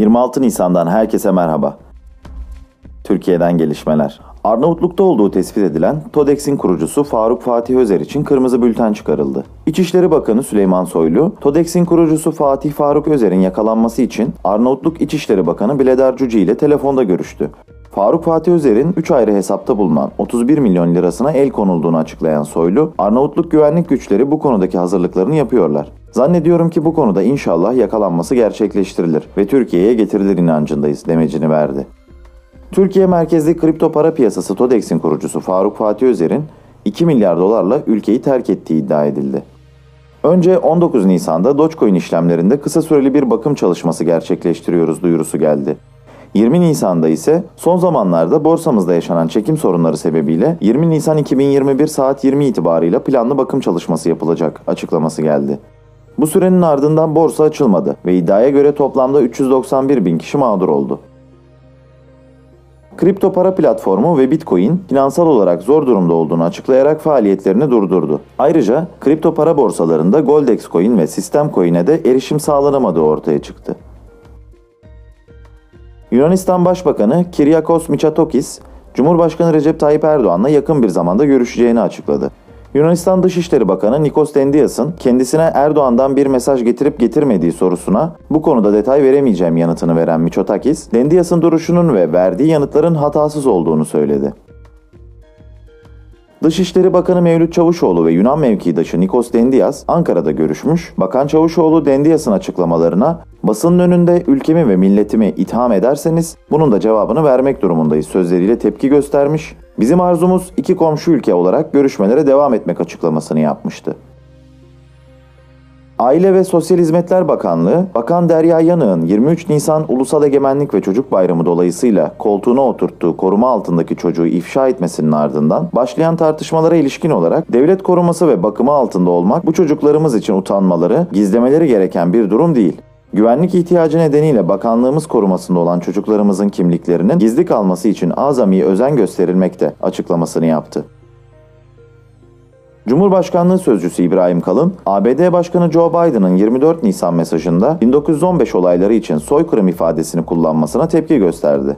26 Nisan'dan herkese merhaba. Türkiye'den gelişmeler. Arnavutluk'ta olduğu tespit edilen TODEX'in kurucusu Faruk Fatih Özer için kırmızı bülten çıkarıldı. İçişleri Bakanı Süleyman Soylu, TODEX'in kurucusu Fatih Faruk Özer'in yakalanması için Arnavutluk İçişleri Bakanı Biledar Cuci ile telefonda görüştü. Faruk Fatih Özer'in 3 ayrı hesapta bulunan 31 milyon lirasına el konulduğunu açıklayan Soylu, Arnavutluk güvenlik güçleri bu konudaki hazırlıklarını yapıyorlar. Zannediyorum ki bu konuda inşallah yakalanması gerçekleştirilir ve Türkiye'ye getirilir inancındayız demecini verdi. Türkiye merkezli kripto para piyasası TODEX'in kurucusu Faruk Fatih Özer'in 2 milyar dolarla ülkeyi terk ettiği iddia edildi. Önce 19 Nisan'da Dogecoin işlemlerinde kısa süreli bir bakım çalışması gerçekleştiriyoruz duyurusu geldi. 20 Nisan'da ise son zamanlarda borsamızda yaşanan çekim sorunları sebebiyle 20 Nisan 2021 saat 20 itibarıyla planlı bakım çalışması yapılacak açıklaması geldi. Bu sürenin ardından borsa açılmadı ve iddiaya göre toplamda 391 bin kişi mağdur oldu. Kripto para platformu ve Bitcoin finansal olarak zor durumda olduğunu açıklayarak faaliyetlerini durdurdu. Ayrıca kripto para borsalarında Goldex Coin ve System Coin'e de erişim sağlanamadığı ortaya çıktı. Yunanistan Başbakanı Kyriakos Mitsotakis, Cumhurbaşkanı Recep Tayyip Erdoğan'la yakın bir zamanda görüşeceğini açıkladı. Yunanistan Dışişleri Bakanı Nikos Dendias'ın kendisine Erdoğan'dan bir mesaj getirip getirmediği sorusuna bu konuda detay veremeyeceğim yanıtını veren Mitsotakis, Dendias'ın duruşunun ve verdiği yanıtların hatasız olduğunu söyledi. Dışişleri Bakanı Mevlüt Çavuşoğlu ve Yunan mevkidaşı Nikos Dendias Ankara'da görüşmüş. Bakan Çavuşoğlu Dendias'ın açıklamalarına basının önünde ülkemi ve milletimi itham ederseniz bunun da cevabını vermek durumundayız sözleriyle tepki göstermiş. Bizim arzumuz iki komşu ülke olarak görüşmelere devam etmek açıklamasını yapmıştı. Aile ve Sosyal Hizmetler Bakanlığı, Bakan Derya Yanık'ın 23 Nisan Ulusal Egemenlik ve Çocuk Bayramı dolayısıyla koltuğuna oturttuğu koruma altındaki çocuğu ifşa etmesinin ardından başlayan tartışmalara ilişkin olarak devlet koruması ve bakımı altında olmak bu çocuklarımız için utanmaları, gizlemeleri gereken bir durum değil. Güvenlik ihtiyacı nedeniyle bakanlığımız korumasında olan çocuklarımızın kimliklerinin gizli kalması için azami özen gösterilmekte açıklamasını yaptı. Cumhurbaşkanlığı Sözcüsü İbrahim Kalın, ABD Başkanı Joe Biden'ın 24 Nisan mesajında 1915 olayları için soykırım ifadesini kullanmasına tepki gösterdi.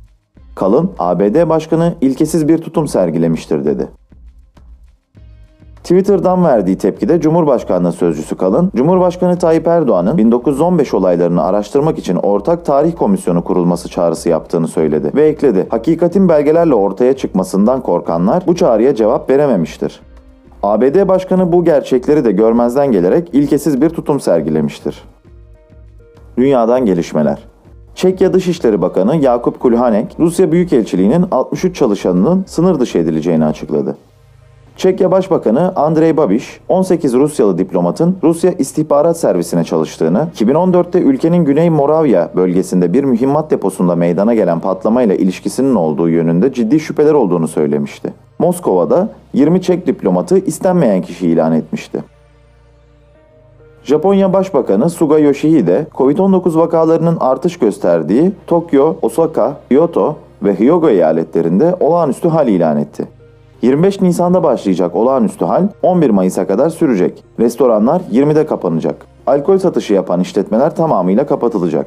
Kalın, ABD Başkanı ilkesiz bir tutum sergilemiştir dedi. Twitter'dan verdiği tepkide Cumhurbaşkanlığı Sözcüsü Kalın, Cumhurbaşkanı Tayyip Erdoğan'ın 1915 olaylarını araştırmak için ortak tarih komisyonu kurulması çağrısı yaptığını söyledi ve ekledi. Hakikatin belgelerle ortaya çıkmasından korkanlar bu çağrıya cevap verememiştir. ABD Başkanı bu gerçekleri de görmezden gelerek ilkesiz bir tutum sergilemiştir. Dünyadan gelişmeler Çekya Dışişleri Bakanı Yakup Kulhanek, Rusya Büyükelçiliği'nin 63 çalışanının sınır dışı edileceğini açıkladı. Çekya Başbakanı Andrei Babiş, 18 Rusyalı diplomatın Rusya İstihbarat Servisine çalıştığını, 2014'te ülkenin Güney Moravya bölgesinde bir mühimmat deposunda meydana gelen patlamayla ilişkisinin olduğu yönünde ciddi şüpheler olduğunu söylemişti. Moskova'da 20 Çek diplomatı istenmeyen kişi ilan etmişti. Japonya Başbakanı Suga Yoshihide, Covid-19 vakalarının artış gösterdiği Tokyo, Osaka, Kyoto ve Hyogo eyaletlerinde olağanüstü hal ilan etti. 25 Nisan'da başlayacak olağanüstü hal 11 Mayıs'a kadar sürecek. Restoranlar 20'de kapanacak. Alkol satışı yapan işletmeler tamamıyla kapatılacak.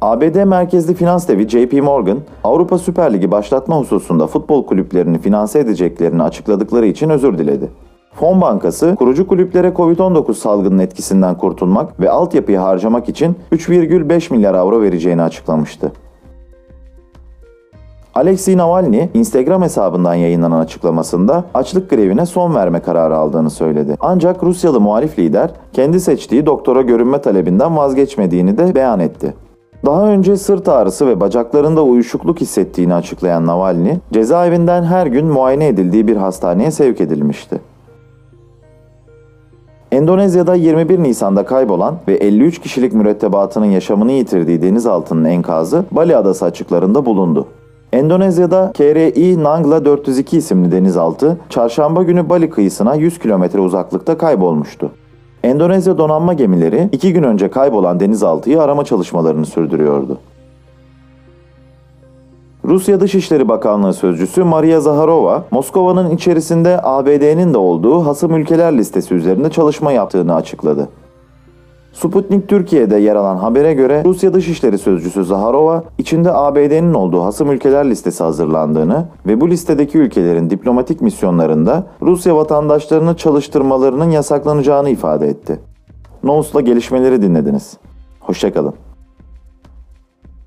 ABD merkezli finans devi JP Morgan, Avrupa Süper Ligi başlatma hususunda futbol kulüplerini finanse edeceklerini açıkladıkları için özür diledi. Fon Bankası, kurucu kulüplere Covid-19 salgının etkisinden kurtulmak ve altyapıyı harcamak için 3,5 milyar avro vereceğini açıklamıştı. Alexei Navalny, Instagram hesabından yayınlanan açıklamasında açlık grevine son verme kararı aldığını söyledi. Ancak Rusyalı muhalif lider kendi seçtiği doktora görünme talebinden vazgeçmediğini de beyan etti. Daha önce sırt ağrısı ve bacaklarında uyuşukluk hissettiğini açıklayan Navalny, cezaevinden her gün muayene edildiği bir hastaneye sevk edilmişti. Endonezya'da 21 Nisan'da kaybolan ve 53 kişilik mürettebatının yaşamını yitirdiği denizaltının enkazı Bali Adası açıklarında bulundu. Endonezya'da KRI Nangla 402 isimli denizaltı, çarşamba günü Bali kıyısına 100 kilometre uzaklıkta kaybolmuştu. Endonezya donanma gemileri iki gün önce kaybolan denizaltıyı arama çalışmalarını sürdürüyordu. Rusya Dışişleri Bakanlığı Sözcüsü Maria Zaharova, Moskova'nın içerisinde ABD'nin de olduğu hasım ülkeler listesi üzerinde çalışma yaptığını açıkladı. Sputnik Türkiye'de yer alan habere göre Rusya Dışişleri Sözcüsü Zaharova, içinde ABD'nin olduğu hasım ülkeler listesi hazırlandığını ve bu listedeki ülkelerin diplomatik misyonlarında Rusya vatandaşlarını çalıştırmalarının yasaklanacağını ifade etti. Nous'la gelişmeleri dinlediniz. Hoşçakalın.